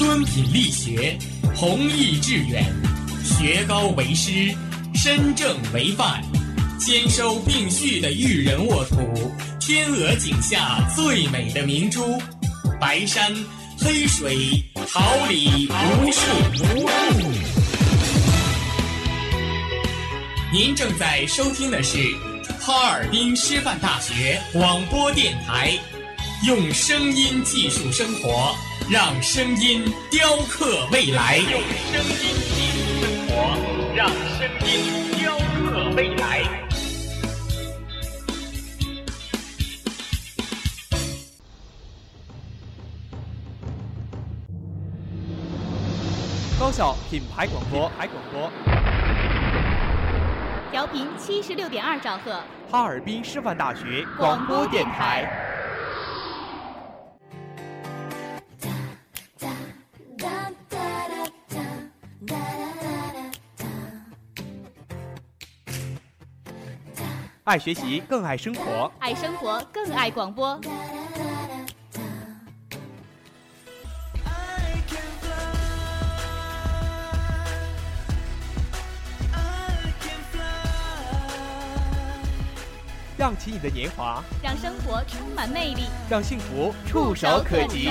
敦品力学，弘毅致远，学高为师，身正为范，兼收并蓄的育人沃土，天鹅颈下最美的明珠，白山黑水，桃李无数。您正在收听的是哈尔滨师范大学广播电台，用声音技术生活。让声音雕刻未来，用声音记录生活，让声音雕刻未来。高校品牌广播，牌广播，调频七十六点二兆赫，哈尔滨师范大学广播电台。爱学习，更爱生活；爱生活，更爱广播。让起你的年华，让生活充满魅力，让幸福触手可及。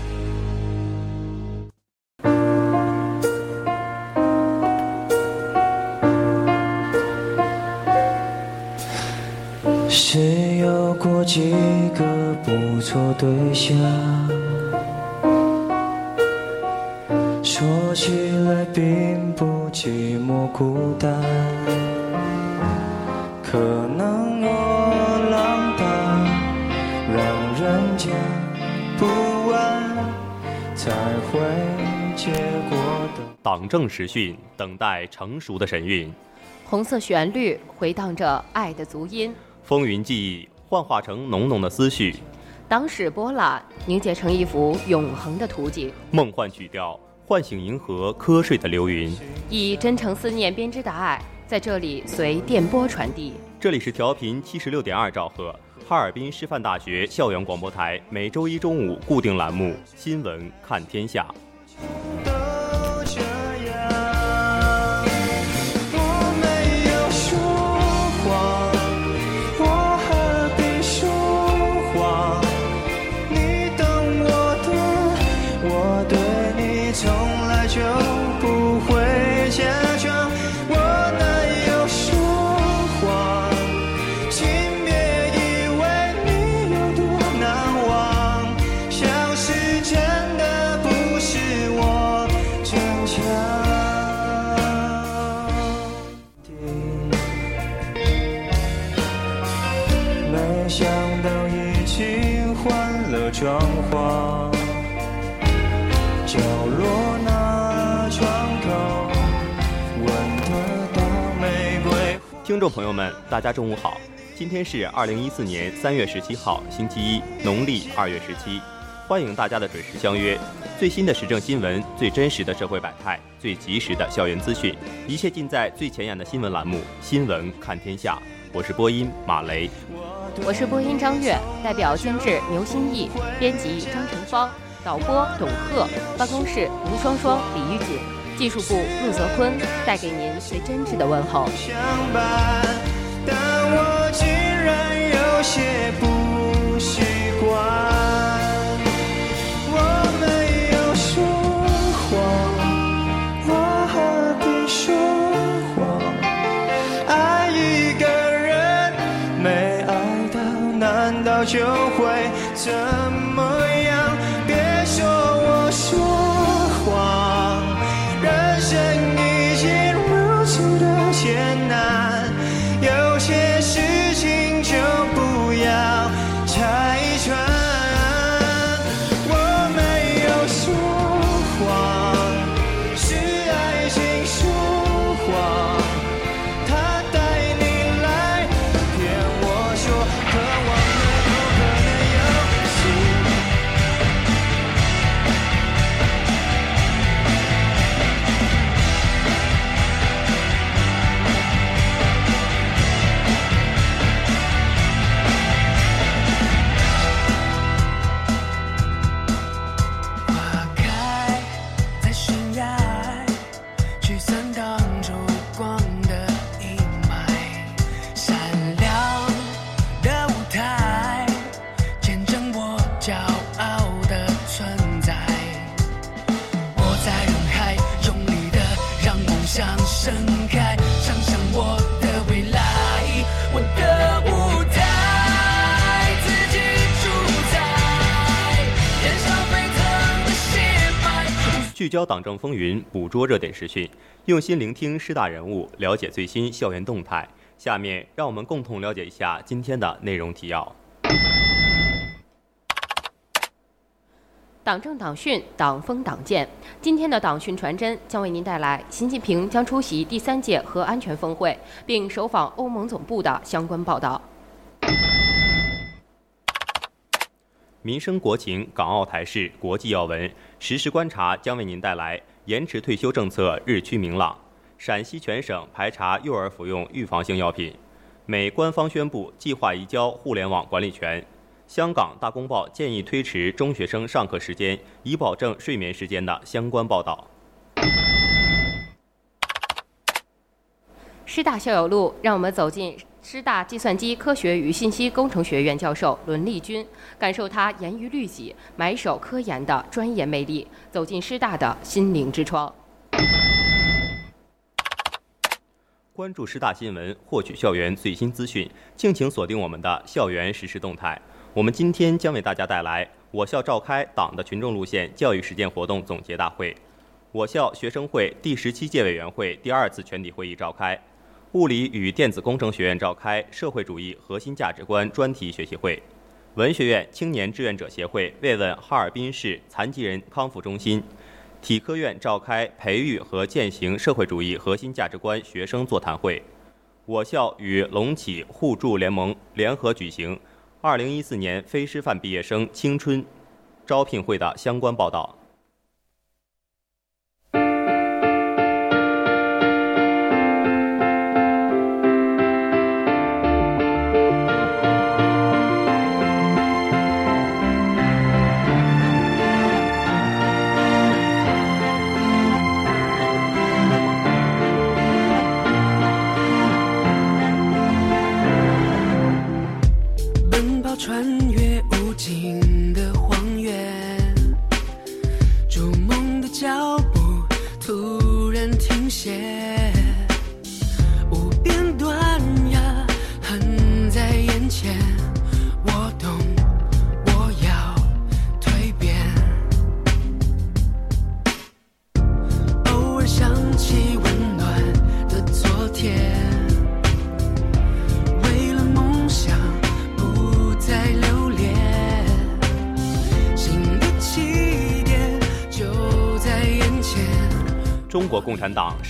说起来并不寂寞孤单，可能我浪荡，让人家不安，才会结果的。党政时讯，等待成熟的神韵。红色旋律回荡着爱的足音。风云记忆幻化成浓浓的思绪，党史波澜凝结成一幅永恒的图景。梦幻曲调唤醒银河瞌睡的流云，以真诚思念编织的爱，在这里随电波传递。这里是调频七十六点二兆赫，哈尔滨师范大学校园广播台，每周一中午固定栏目《新闻看天下》。众朋友们，大家中午好！今天是二零一四年三月十七号，星期一，农历二月十七。欢迎大家的准时相约，最新的时政新闻，最真实的社会百态，最及时的校园资讯，一切尽在最前沿的新闻栏目《新闻看天下》。我是播音马雷，我是播音张悦，代表监制牛新义，编辑张成芳，导播董贺，办公室吴双双、李玉锦。技术部陆泽坤带给您最真挚的问候。相伴，但我聚焦党政风云，捕捉热点时讯，用心聆听师大人物，了解最新校园动态。下面让我们共同了解一下今天的内容提要。党政党训，党风党建。今天的党训传真将为您带来习近平将出席第三届核安全峰会，并首访欧盟总部的相关报道。民生国情、港澳台事、国际要闻，实时观察将为您带来延迟退休政策日趋明朗。陕西全省排查幼儿服用预防性药品。美官方宣布计划移交互联网管理权。香港大公报建议推迟中学生上课时间，以保证睡眠时间的相关报道。师大校友录，让我们走进师大计算机科学与信息工程学院教授伦立军，感受他严于律己、埋首科研的专业魅力，走进师大的心灵之窗。关注师大新闻，获取校园最新资讯，敬请锁定我们的校园实时动态。我们今天将为大家带来我校召开党的群众路线教育实践活动总结大会，我校学生会第十七届委员会第二次全体会议召开，物理与电子工程学院召开社会主义核心价值观专题学习会，文学院青年志愿者协会慰问哈尔滨市残疾人康复中心。体科院召开培育和践行社会主义核心价值观学生座谈会，我校与龙企互助联盟联合举行二零一四年非师范毕业生青春招聘会的相关报道。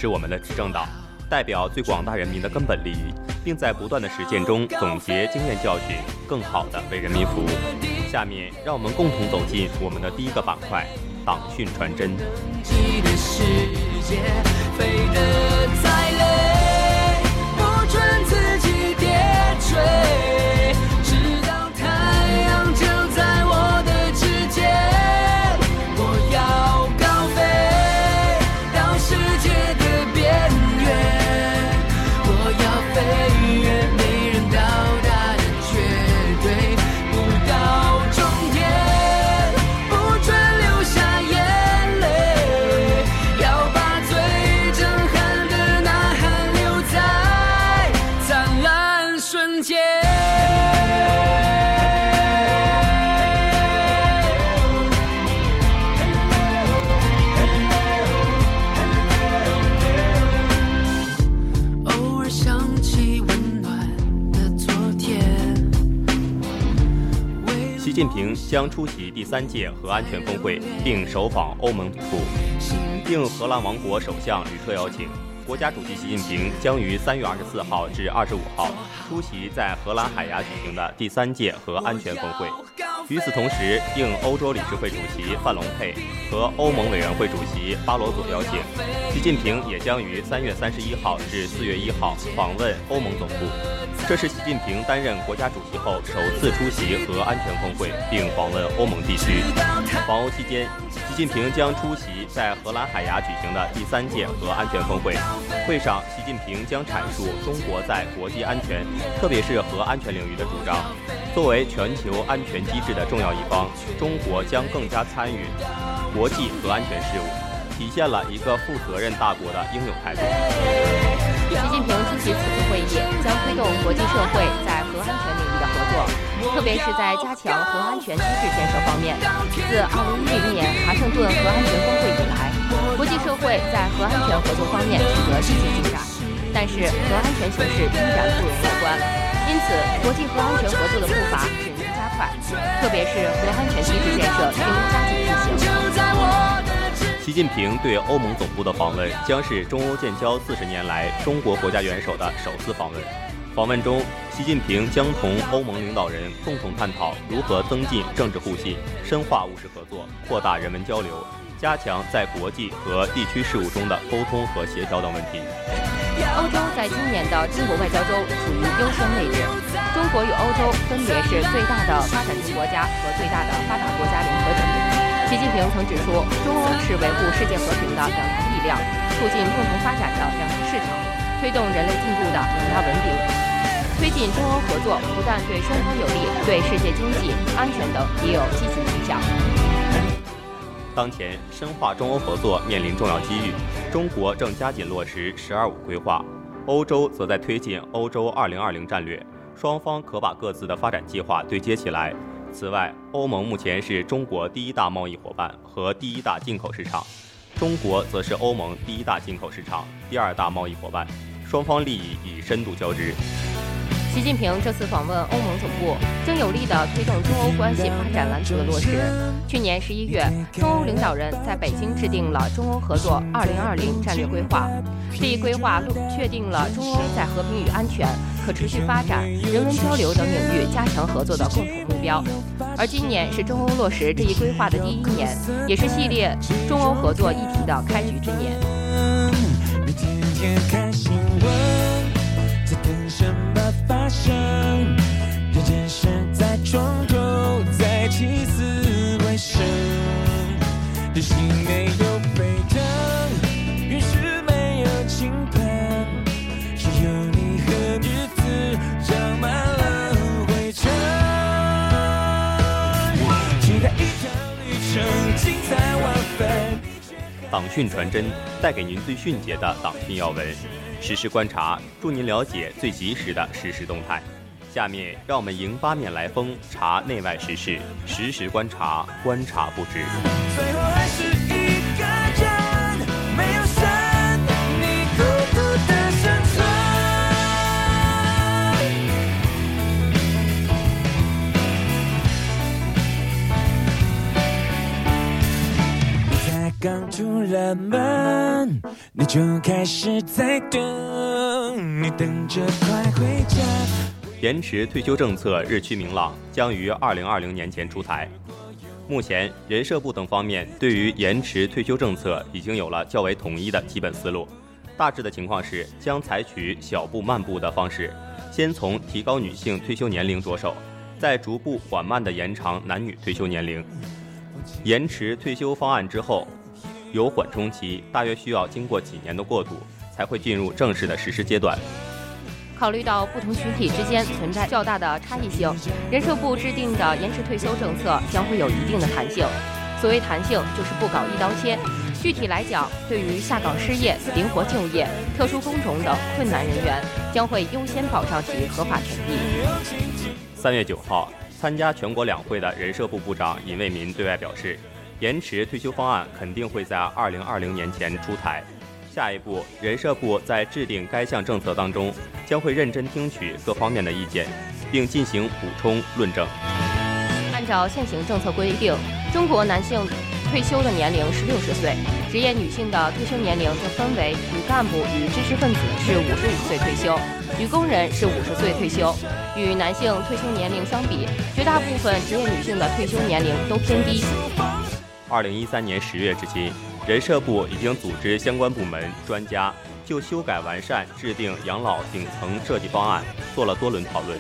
是我们的执政党，代表最广大人民的根本利益，并在不断的实践中总结经验教训，更好的为人民服务。下面让我们共同走进我们的第一个板块——党训传真。将出席第三届核安全峰会，并首访欧盟部。应荷兰王国首相吕特邀请，国家主席习近平将于三月二十四号至二十五号出席在荷兰海牙举行的第三届核安全峰会。与此同时，应欧洲理事会主席范龙佩和欧盟委员会主席巴罗佐邀请，习近平也将于三月三十一号至四月一号访问欧盟总部。这是习近平担任国家主席后首次出席核安全峰会，并访问欧盟地区。访欧期间，习近平将出席在荷兰海牙举行的第三届核安全峰会。会上，习近平将阐述中国在国际安全，特别是核安全领域的主张。作为全球安全机制的重要一方，中国将更加参与国际核安全事务，体现了一个负责任大国的应有态度。习近平出席此次会议，将推动国际社会在核安全领域的合作，特别是在加强核安全机制建设方面。自2010年华盛顿核安全峰会以来，国际社会在核安全合作方面取得积极进展，但是核安全形势依然不容乐观。因此，国际核安全合作的步伐只能加快，特别是核安全机制建设应加紧进行。习近平对欧盟总部的访问将是中欧建交四十年来中国国家元首的首次访问。访问中，习近平将同欧盟领导人共同探讨如何增进政治互信、深化务实合作、扩大人文交流、加强在国际和地区事务中的沟通和协调等问题。欧洲在今年的中国外交中处于优先位置。中国与欧洲分别是最大的发展中国家和最大的发达国家联合。习近平曾指出，中欧是维护世界和平的两大力量，促进共同发展的两大市场，推动人类进步的两大文明。推进中欧合作不但对双方有利，对世界经济、安全等也有积极影响。当前，深化中欧合作面临重要机遇。中国正加紧落实“十二五”规划，欧洲则在推进欧洲二零二零战略，双方可把各自的发展计划对接起来。此外，欧盟目前是中国第一大贸易伙伴和第一大进口市场，中国则是欧盟第一大进口市场、第二大贸易伙伴，双方利益已深度交织。习近平这次访问欧盟总部，将有力地推动中欧关系发展蓝图的落实。去年十一月，中欧领导人在北京制定了中欧合作二零二零战略规划。这一规划确定了中欧在和平与安全、可持续发展、人文交流等领域加强合作的共同目标。而今年是中欧落实这一规划的第一年，也是系列中欧合作议题的开局之年。人间事在窗口，在起死回生。人心没有沸腾，于是没有倾盆，只有你和日子长满了灰尘。期待一条旅程，精彩万分。党讯传真，带给您最迅捷的党讯要闻。实时观察，助您了解最及时的实时动态。下面让我们迎八面来风，查内外时事，实时观察，观察不止。就开始在等，你等着快回家。延迟退休政策日趋明朗，将于二零二零年前出台。目前，人社部等方面对于延迟退休政策已经有了较为统一的基本思路。大致的情况是，将采取小步慢步的方式，先从提高女性退休年龄着手，再逐步缓慢地延长男女退休年龄。延迟退休方案之后。有缓冲期，大约需要经过几年的过渡，才会进入正式的实施阶段。考虑到不同群体之间存在较大的差异性，人社部制定的延迟退休政策将会有一定的弹性。所谓弹性，就是不搞一刀切。具体来讲，对于下岗失业、灵活就业、特殊工种等困难人员，将会优先保障其合法权益。三月九号，参加全国两会的人社部部长尹卫民对外表示。延迟退休方案肯定会在二零二零年前出台。下一步，人社部在制定该项政策当中，将会认真听取各方面的意见，并进行补充论证。按照现行政策规定，中国男性退休的年龄是六十岁，职业女性的退休年龄则分为女干部与知识分子是五十五岁退休，女工人是五十岁退休。与男性退休年龄相比，绝大部分职业女性的退休年龄都偏低。二零一三年十月至今，人社部已经组织相关部门专家就修改完善制定养老顶层设计方案做了多轮讨论。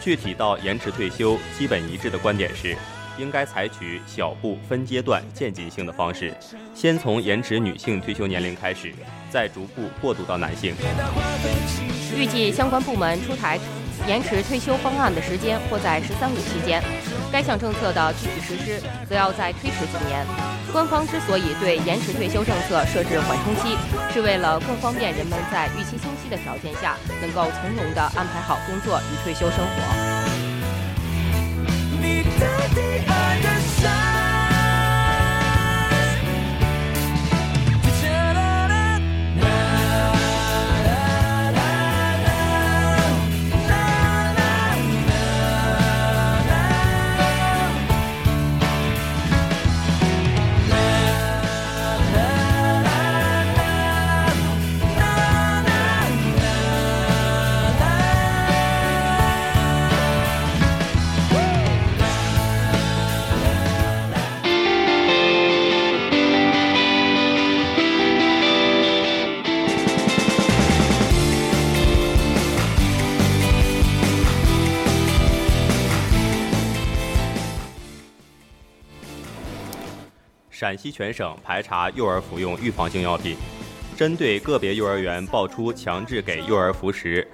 具体到延迟退休，基本一致的观点是，应该采取小步分阶段渐进性的方式，先从延迟女性退休年龄开始，再逐步过渡到男性。预计相关部门出台延迟退休方案的时间或在“十三五”期间，该项政策的具体实施则要再推迟几年。官方之所以对延迟退休政策设置缓冲期，是为了更方便人们在预期清晰的条件下，能够从容地安排好工作与退休生活。陕西全省排查幼儿服用预防性药品，针对个别幼儿园爆出强制给幼儿服食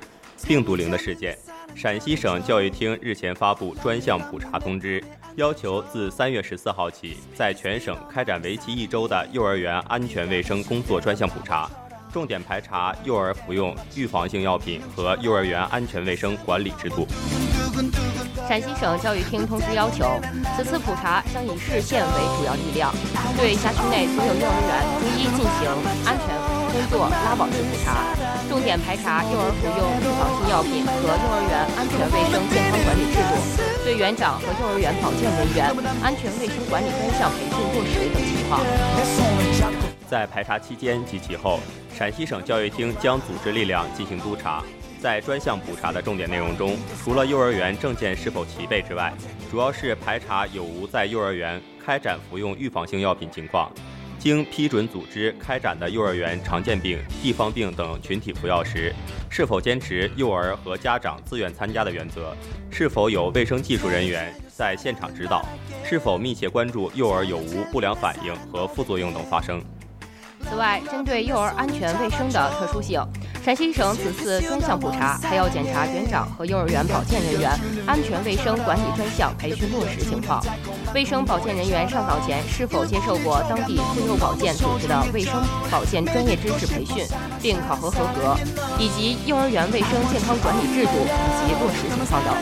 病毒灵的事件，陕西省教育厅日前发布专项普查通知，要求自三月十四号起，在全省开展为期一周的幼儿园安全卫生工作专项普查，重点排查幼儿服用预防性药品和幼儿园安全卫生管理制度。陕西省教育厅通知要求，此次普查将以市县为主要力量，对辖区内所有幼儿园逐一进行安全工作拉网式普查，重点排查幼儿服用预防性药品和幼儿园安全卫生健康管理制度，对园长和幼儿园保健人员安全卫生管理专项培训落实等情况。在排查期间及其后，陕西省教育厅将组织力量进行督查。在专项普查的重点内容中，除了幼儿园证件是否齐备之外，主要是排查有无在幼儿园开展服用预防性药品情况，经批准组织开展的幼儿园常见病、地方病等群体服药时，是否坚持幼儿和家长自愿参加的原则，是否有卫生技术人员在现场指导，是否密切关注幼儿有无不良反应和副作用等发生。此外，针对幼儿安全卫生的特殊性，陕西省此次专项普查还要检查园长和幼儿园保健人员安全卫生管理专项培训落实情况，卫生保健人员上岗前是否接受过当地妇幼保健组织的卫生保健专业知识培训并考核合格，以及幼儿园卫生健康管理制度以及落实情况等。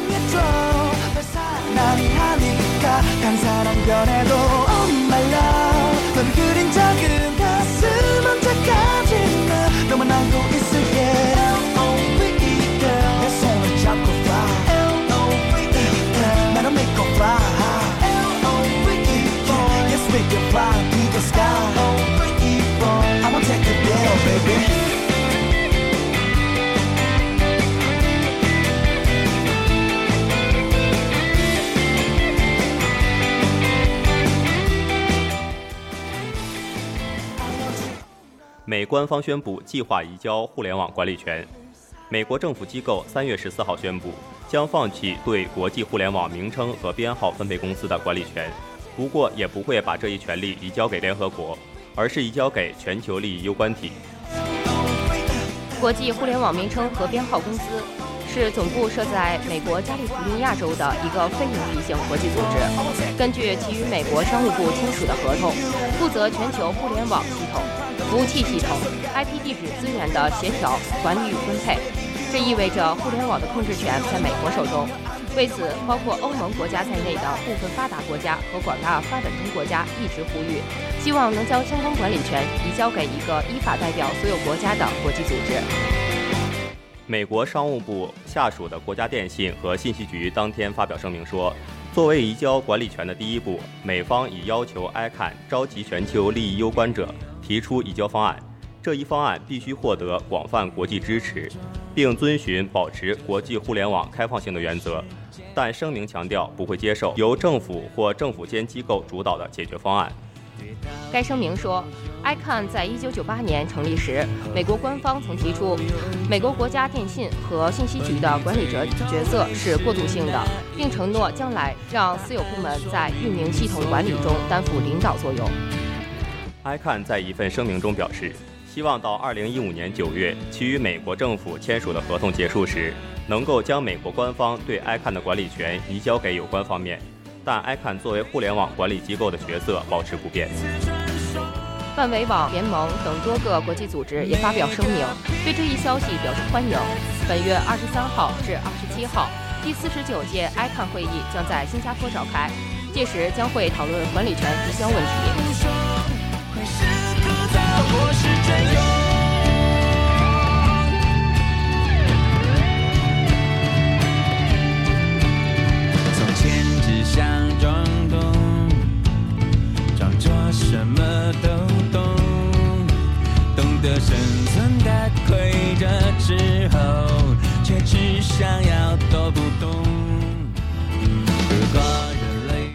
to my 美官方宣布计划移交互联网管理权。美国政府机构三月十四号宣布，将放弃对国际互联网名称和编号分配公司的管理权，不过也不会把这一权利移交给联合国，而是移交给全球利益攸关体。国际互联网名称和编号公司是总部设在美国加利福尼亚州的一个非营利性国际组织，根据其与美国商务部签署的合同，负责全球互联网系统。服务器系统、IP 地址资源的协调、管理与分配，这意味着互联网的控制权在美国手中。为此，包括欧盟国家在内的部分发达国家和广大发展中国家一直呼吁，希望能将相关管理权移交给一个依法代表所有国家的国际组织。美国商务部下属的国家电信和信息局当天发表声明说。作为移交管理权的第一步，美方已要求 ICANN 召集全球利益攸关者，提出移交方案。这一方案必须获得广泛国际支持，并遵循保持国际互联网开放性的原则。但声明强调不会接受由政府或政府间机构主导的解决方案。该声明说，iCan 在1998年成立时，美国官方曾提出，美国国家电信和信息局的管理者角色是过渡性的，并承诺将来让私有部门在运营系统管理中担负领导作用。iCan 在一份声明中表示，希望到2015年9月，其与美国政府签署的合同结束时，能够将美国官方对 iCan 的管理权移交给有关方面。但 ICANN 作为互联网管理机构的角色保持不变。万维网联盟等多个国际组织也发表声明，对这一消息表示欢迎。本月二十三号至二十七号，第四十九届 ICANN 会议将在新加坡召开，届时将会讨论管理权移交问题。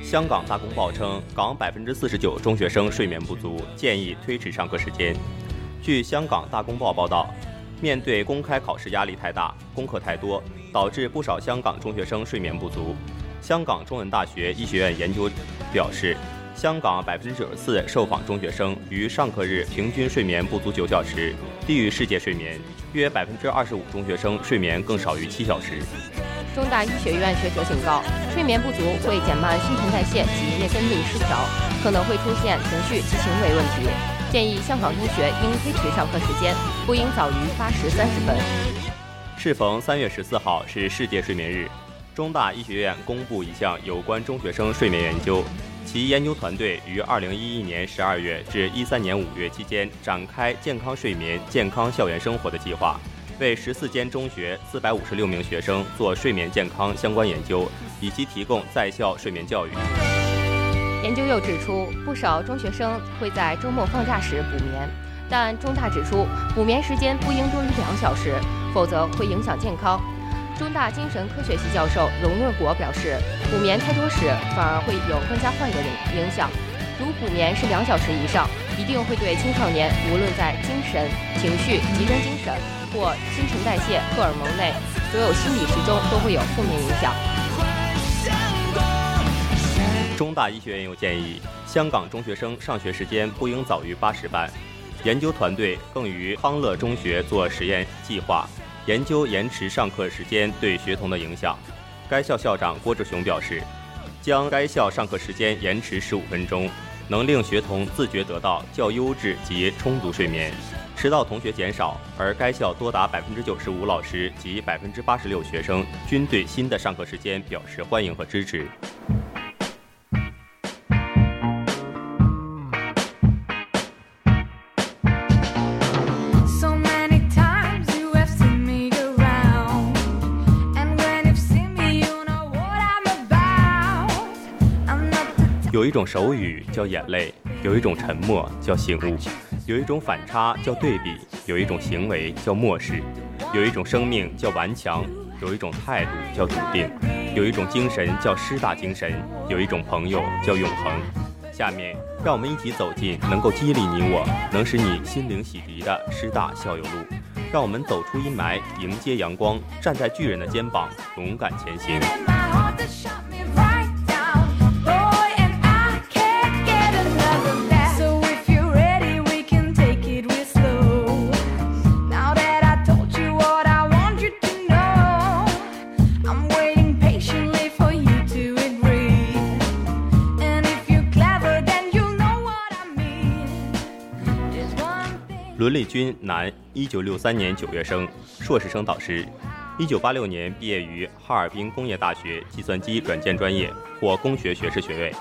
香港大公报称，港百分之四十九中学生睡眠不足，建议推迟上课时间。据香港大公报报道，面对公开考试压力太大，功课太多，导致不少香港中学生睡眠不足。香港中文大学医学院研究表示，香港百分之九十四受访中学生于上课日平均睡眠不足九小时，低于世界睡眠。约百分之二十五中学生睡眠更少于七小时。中大医学院学者警告，睡眠不足会减慢新陈代谢及内分泌失调，可能会出现情绪及行为问题。建议香港中学应推迟上课时间，不应早于八时三十分。适逢三月十四号是世界睡眠日，中大医学院公布一项有关中学生睡眠研究。其研究团队于二零一一年十二月至一三年五月期间展开健康睡眠、健康校园生活的计划，为十四间中学四百五十六名学生做睡眠健康相关研究，以及提供在校睡眠教育。研究又指出，不少中学生会在周末放假时补眠，但中大指出，补眠时间不应多于两小时，否则会影响健康。中大精神科学系教授荣润国表示，补眠太多时反而会有更加坏的影影响。如补眠是两小时以上，一定会对青少年无论在精神、情绪、集中精神或新陈代谢、荷尔蒙内所有心理时钟都会有负面影响。中大医学院又建议，香港中学生上学时间不应早于八时半。研究团队更于康乐中学做实验计划。研究延迟上课时间对学童的影响。该校校长郭志雄表示，将该校上课时间延迟十五分钟，能令学童自觉得到较优质及充足睡眠，迟到同学减少。而该校多达百分之九十五老师及百分之八十六学生均对新的上课时间表示欢迎和支持。有一种手语叫眼泪，有一种沉默叫醒悟，有一种反差叫对比，有一种行为叫漠视，有一种生命叫顽强，有一种态度叫笃定，有一种精神叫师大精神，有一种朋友叫永恒。下面，让我们一起走进能够激励你我，能使你心灵洗涤的师大校友路。让我们走出阴霾，迎接阳光，站在巨人的肩膀，勇敢前行。伦立军，男，一九六三年九月生，硕士生导师，一九八六年毕业于哈尔滨工业大学计算机软件专业，获工学学士学位，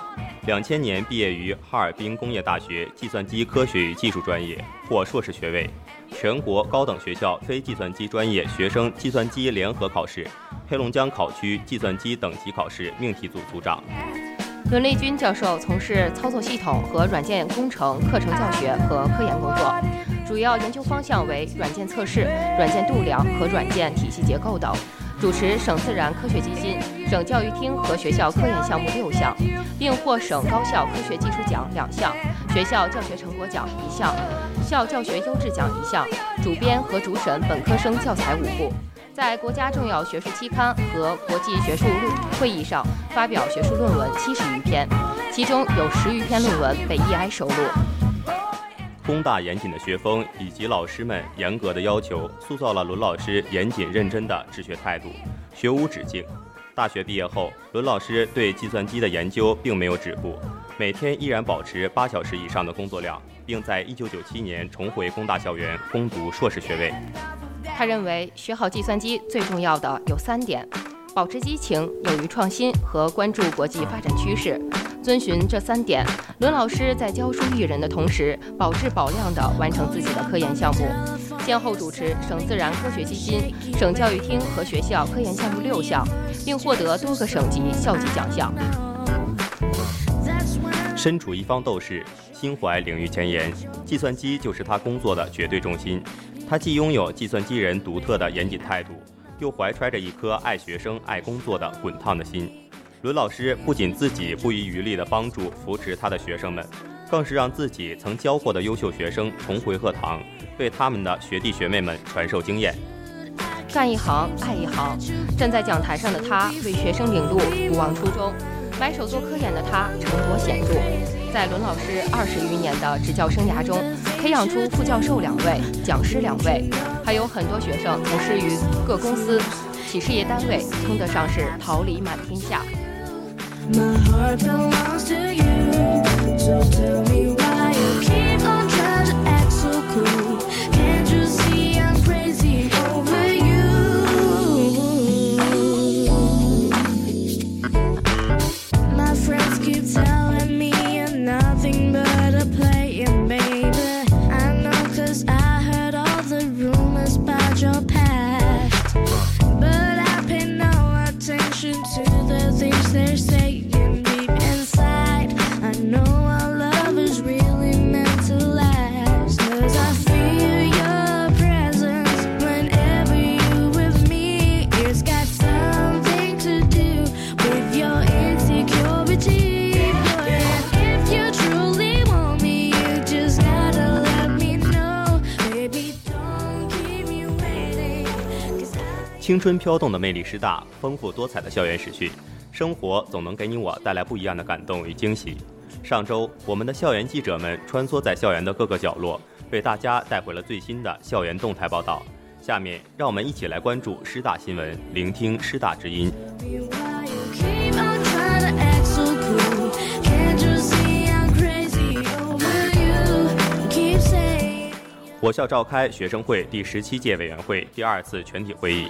两千年毕业于哈尔滨工业大学计算机科学与技术专业，获硕士学位，全国高等学校非计算机专业学生计算机联合考试黑龙江考区计算机等级考试命题组组长。伦立军教授从事操作系统和软件工程课程教学和科研工作，主要研究方向为软件测试、软件度量和软件体系结构等。主持省自然科学基金、省教育厅和学校科研项目六项，并获省高校科学技术奖两项、学校教学成果奖一项、校教学优质奖一项，主编和主审本科生教材五部。在国家重要学术期刊和国际学术会议上发表学术论文七十余篇，其中有十余篇论文被 EI 收录。工大严谨的学风以及老师们严格的要求，塑造了伦老师严谨认真的治学态度，学无止境。大学毕业后，伦老师对计算机的研究并没有止步，每天依然保持八小时以上的工作量，并在一九九七年重回工大校园攻读硕士学位。他认为，学好计算机最重要的有三点：保持激情、勇于创新和关注国际发展趋势。遵循这三点，伦老师在教书育人的同时，保质保量地完成自己的科研项目，先后主持省自然科学基金、省教育厅和学校科研项目六项，并获得多个省级、校级奖项。身处一方斗士，心怀领域前沿，计算机就是他工作的绝对重心。他既拥有计算机人独特的严谨态度，又怀揣着一颗爱学生、爱工作的滚烫的心。伦老师不仅自己不遗余力地帮助扶持他的学生们，更是让自己曾教过的优秀学生重回课堂，为他们的学弟学妹们传授经验。干一行爱一行，站在讲台上的他为学生领路，不忘初衷；埋首做科研的他成果显著。在伦老师二十余年的执教生涯中，培养出副教授两位、讲师两位，还有很多学生从事于各公司、企事业单位，称得上是桃李满天下。青春飘动的魅力师大，丰富多彩的校园时讯，生活总能给你我带来不一样的感动与惊喜。上周，我们的校园记者们穿梭在校园的各个角落，为大家带回了最新的校园动态报道。下面，让我们一起来关注师大新闻，聆听师大之音。我校召开学生会第十七届委员会第二次全体会议。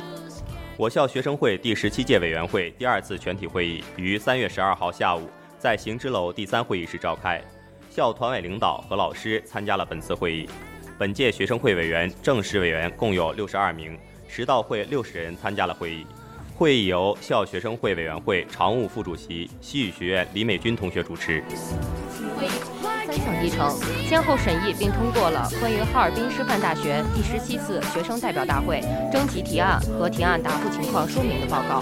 我校学生会第十七届委员会第二次全体会议于三月十二号下午在行知楼第三会议室召开，校团委领导和老师参加了本次会议。本届学生会委员、正式委员共有六十二名，实到会六十人参加了会议。会议由校学生会委员会常务副主席、西语学院李美君同学主持。三项议程，先后审议并通过了关于哈尔滨师范大学第十七次学生代表大会征集提案和提案答复情况说明的报告，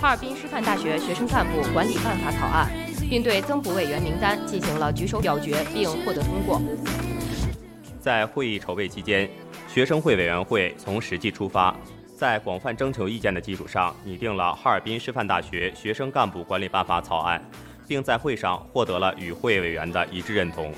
哈尔滨师范大学学生干部管理办法草案，并对增补委员名单进行了举手表决并获得通过。在会议筹备期间，学生会委员会从实际出发，在广泛征求意见的基础上，拟定了哈尔滨师范大学学生干部管理办法草案。并在会上获得了与会委员的一致认同。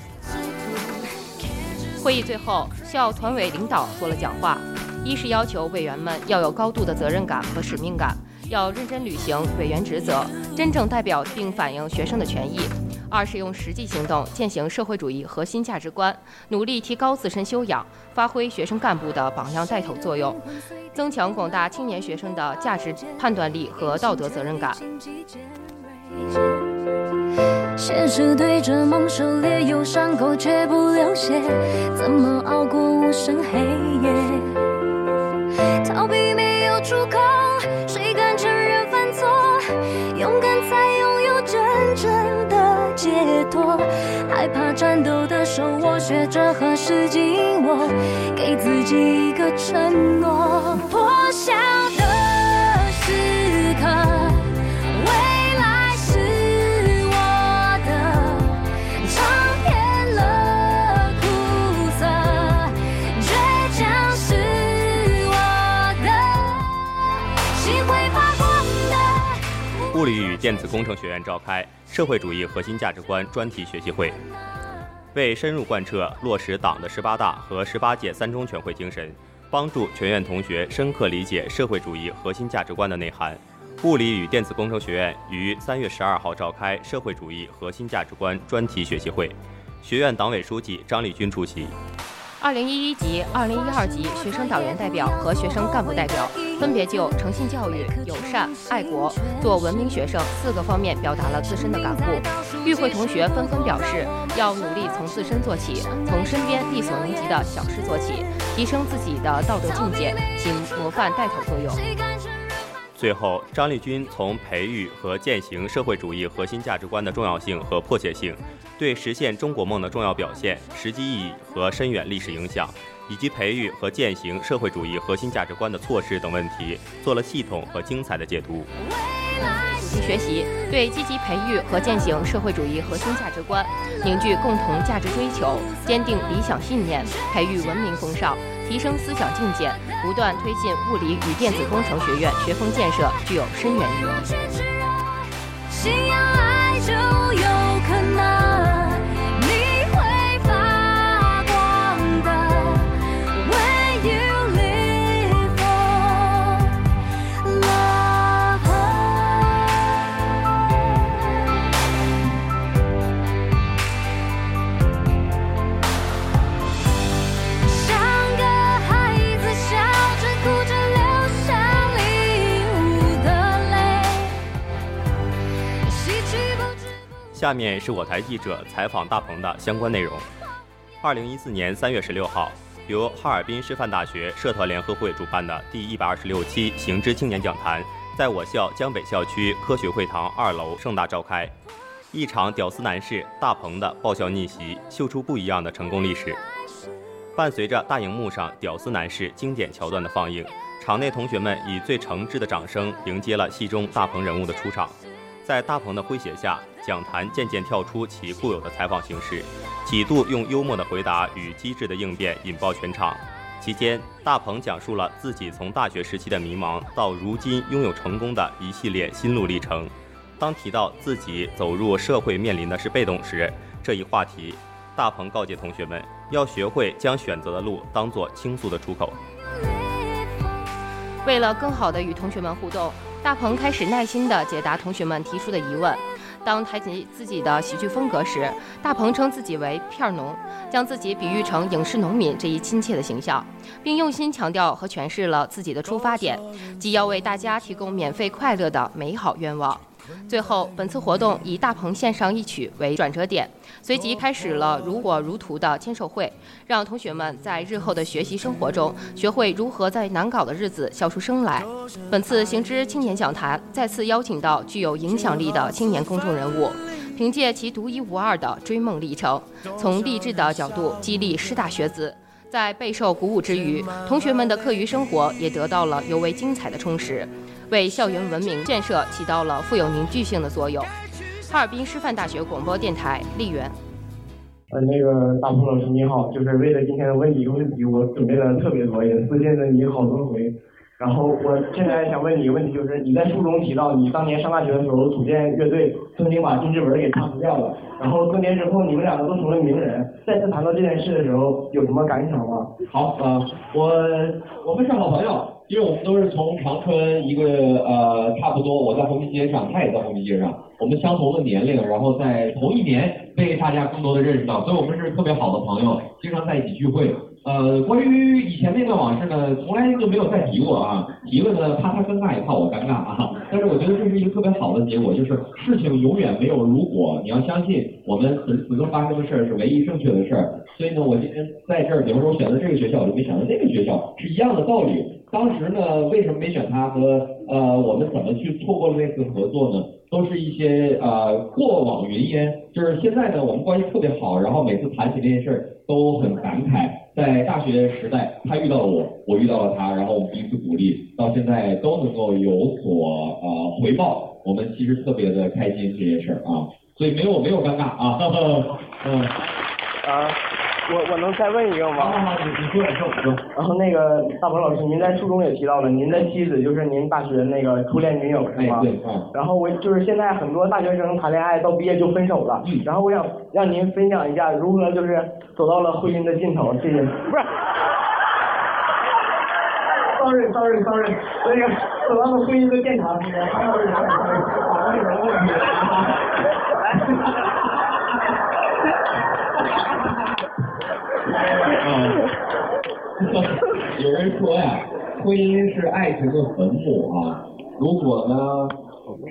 会议最后，校团委领导做了讲话，一是要求委员们要有高度的责任感和使命感，要认真履行委员职责，真正代表并反映学生的权益；二是用实际行动践行社会主义核心价值观，努力提高自身修养，发挥学生干部的榜样带头作用，增强广大青年学生的价值判断力和道德责任感。现实对着梦狩猎，有伤口却不流血，怎么熬过无声黑夜？逃避没有出口，谁敢承认犯错？勇敢才拥有真正的解脱。害怕颤抖的手，我学着何时紧握，给自己一个承诺。破晓物理与电子工程学院召开社会主义核心价值观专题学习会，为深入贯彻落实党的十八大和十八届三中全会精神，帮助全院同学深刻理解社会主义核心价值观的内涵。物理与电子工程学院于三月十二号召开社会主义核心价值观专题学习会，学院党委书记张立军出席。二零一一级、二零一二级学生党员代表和学生干部代表分别就诚信教育、友善、爱国、做文明学生四个方面表达了自身的感悟。与会同学纷纷表示，要努力从自身做起，从身边力所能及的小事做起，提升自己的道德境界，起模范带头作用。最后，张立军从培育和践行社会主义核心价值观的重要性和迫切性，对实现中国梦的重要表现、实际意义和深远历史影响，以及培育和践行社会主义核心价值观的措施等问题，做了系统和精彩的解读。主题学习对积极培育和践行社会主义核心价值观，凝聚共同价值追求，坚定理想信念，培育文明风尚，提升思想境界，不断推进物理与电子工程学院学风建设，具有深远意义。下面是我台记者采访大鹏的相关内容。二零一四年三月十六号，由哈尔滨师范大学社团联合会主办的第一百二十六期行知青年讲坛，在我校江北校区科学会堂二楼盛大召开。一场屌丝男士大鹏的爆笑逆袭，秀出不一样的成功历史。伴随着大荧幕上“屌丝男士”经典桥段的放映，场内同学们以最诚挚的掌声迎接了戏中大鹏人物的出场。在大鹏的诙谐下，讲坛渐渐跳出其固有的采访形式，几度用幽默的回答与机智的应变引爆全场。期间，大鹏讲述了自己从大学时期的迷茫到如今拥有成功的一系列心路历程。当提到自己走入社会面临的是被动时，这一话题，大鹏告诫同学们要学会将选择的路当作倾诉的出口。为了更好地与同学们互动，大鹏开始耐心地解答同学们提出的疑问。当谈及自己的喜剧风格时，大鹏称自己为片儿农，将自己比喻成影视农民这一亲切的形象，并用心强调和诠释了自己的出发点，即要为大家提供免费快乐的美好愿望。最后，本次活动以大鹏献上一曲为转折点，随即开始了如火如荼的签售会，让同学们在日后的学习生活中学会如何在难搞的日子笑出声来。本次行知青年讲坛再次邀请到具有影响力的青年公众人物，凭借其独一无二的追梦历程，从励志的角度激励师大学子。在备受鼓舞之余，同学们的课余生活也得到了尤为精彩的充实。为校园文明建设起到了富有凝聚性的作用。哈尔滨师范大学广播电台丽媛。呃，那个大鹏老师你好，就是为了今天问你一个问题，我准备了特别多，也私信了你好多回。然后我现在想问你一个问题，就是你在书中提到你当年上大学的时候组建乐队，曾经把金志文给唱死掉了。然后多年之后你们两个都成了名人，再次谈到这件事的时候有什么感想吗？好，呃，我我们是好朋友，因为我们都是从长春一个呃差不多，我在红旗街上，他也在红旗街上，我们相同的年龄，然后在同一年被大家更多的认识到，所以我们是特别好的朋友，经常在一起聚会。呃，关于以前那段往事呢，从来就没有再提过啊。提了呢，怕他尴尬，也怕我尴尬啊。但是我觉得这是一个特别好的结果，就是事情永远没有如果。你要相信，我们此此刻发生的事儿是唯一正确的事儿。所以呢，我今天在这儿，比如说我选择这个学校，我就没选择那个学校，是一样的道理。当时呢，为什么没选他和呃我们怎么去错过了那次合作呢？都是一些呃过往云烟。就是现在呢，我们关系特别好，然后每次谈起这件事儿都很感慨。在大学时代，他遇到了我，我遇到了他，然后我们彼此鼓励，到现在都能够有所呃回报。我们其实特别的开心这件事儿啊，所以没有没有尴尬啊，嗯。啊，我我能再问一个吗？然后那个大鹏老师，您在书中也提到了，您的妻子就是您大学那个初恋女友是吗？哎对嗯然后我就是现在很多大学生谈恋爱到毕业就分手了，嗯然后我想让您分享一下如何就是走到了婚姻的尽头，谢谢。不是。Sorry Sorry Sorry，那个走到了婚姻的殿堂，那个还有啥？有人说呀，婚姻是爱情的坟墓啊。如果呢，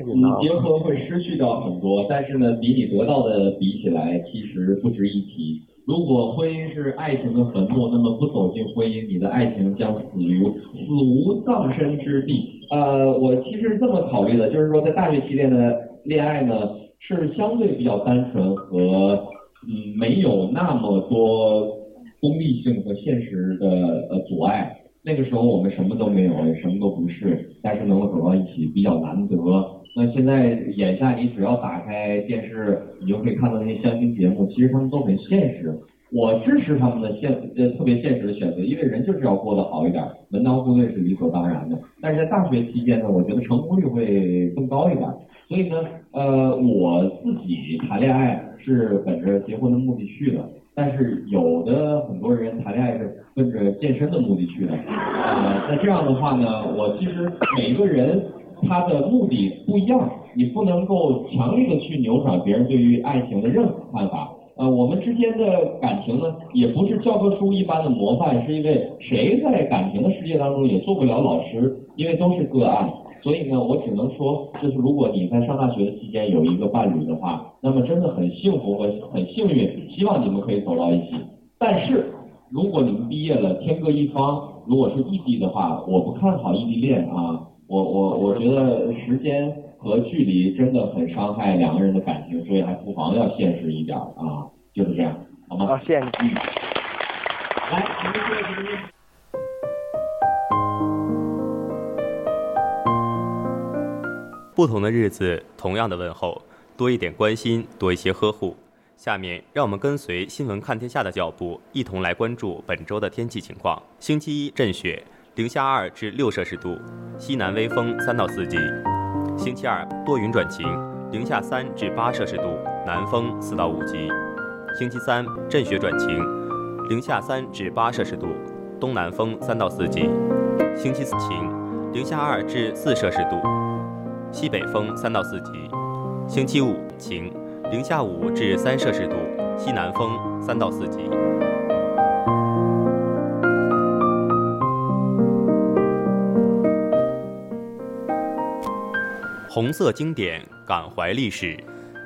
你结婚会失去掉很多，但是呢，比你得到的比起来，其实不值一提。如果婚姻是爱情的坟墓，那么不走进婚姻，你的爱情将死于死无葬身之地。呃，我其实是这么考虑的，就是说在大学期间的恋爱呢，是相对比较单纯和嗯没有那么多功利性和现实的呃阻碍。那个时候我们什么都没有，也什么都不是，但是能够走到一起比较难得。那现在眼下你只要打开电视，你就可以看到那些相亲节目，其实他们都很现实。我支持他们的现呃特别现实的选择，因为人就是要过得好一点，门当户对是理所当然的。但是在大学期间呢，我觉得成功率会更高一点。所以呢，呃，我自己谈恋爱是本着结婚的目的去的，但是有的很多人谈恋爱是奔着健身的目的去的。呃，那这样的话呢，我其实每个人他的目的不一样，你不能够强力的去扭转别人对于爱情的任何看法。呃，我们之间的感情呢，也不是教科书一般的模范，是因为谁在感情的世界当中也做不了老师，因为都是个案。所以呢，我只能说，就是如果你在上大学的期间有一个伴侣的话，那么真的很幸福和很幸运，希望你们可以走到一起。但是，如果你们毕业了，天各一方，如果是异地的话，我不看好异地恋啊。我我我觉得时间和距离真的很伤害两个人的感情，所以还不妨要现实一点啊，就是这样，好吗？好，谢谢你。嗯。来，你们说什不同的日子，同样的问候，多一点关心，多一些呵护。下面让我们跟随新闻看天下的脚步，一同来关注本周的天气情况。星期一阵雪，零下二至六摄氏度，西南微风三到四级。星期二多云转晴，零下三至八摄氏度，南风四到五级。星期三阵雪转晴，零下三至八摄氏度，东南风三到四级。星期四晴，零下二至四摄氏度，西北风三到四级。星期五晴，零下五至三摄氏度，西南风三到四级。红色经典，感怀历史。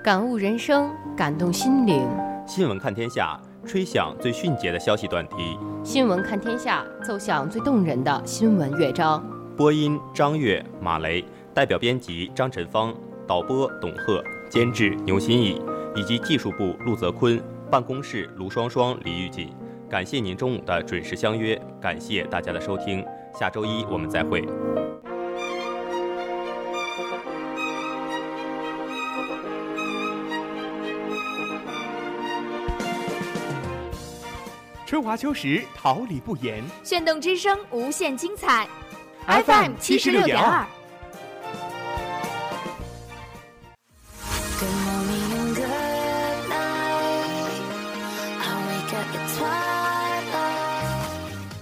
感悟人生，感动心灵。新闻看天下，吹响最迅捷的消息短笛。新闻看天下，奏响最动人的新闻乐章。播音张悦、马雷，代表编辑张晨芳，导播董贺，监制牛新义，以及技术部陆泽坤，办公室卢双双、李玉锦。感谢您中午的准时相约，感谢大家的收听，下周一我们再会。春华秋实，桃李不言。炫动之声，无限精彩。FM 七十六点二。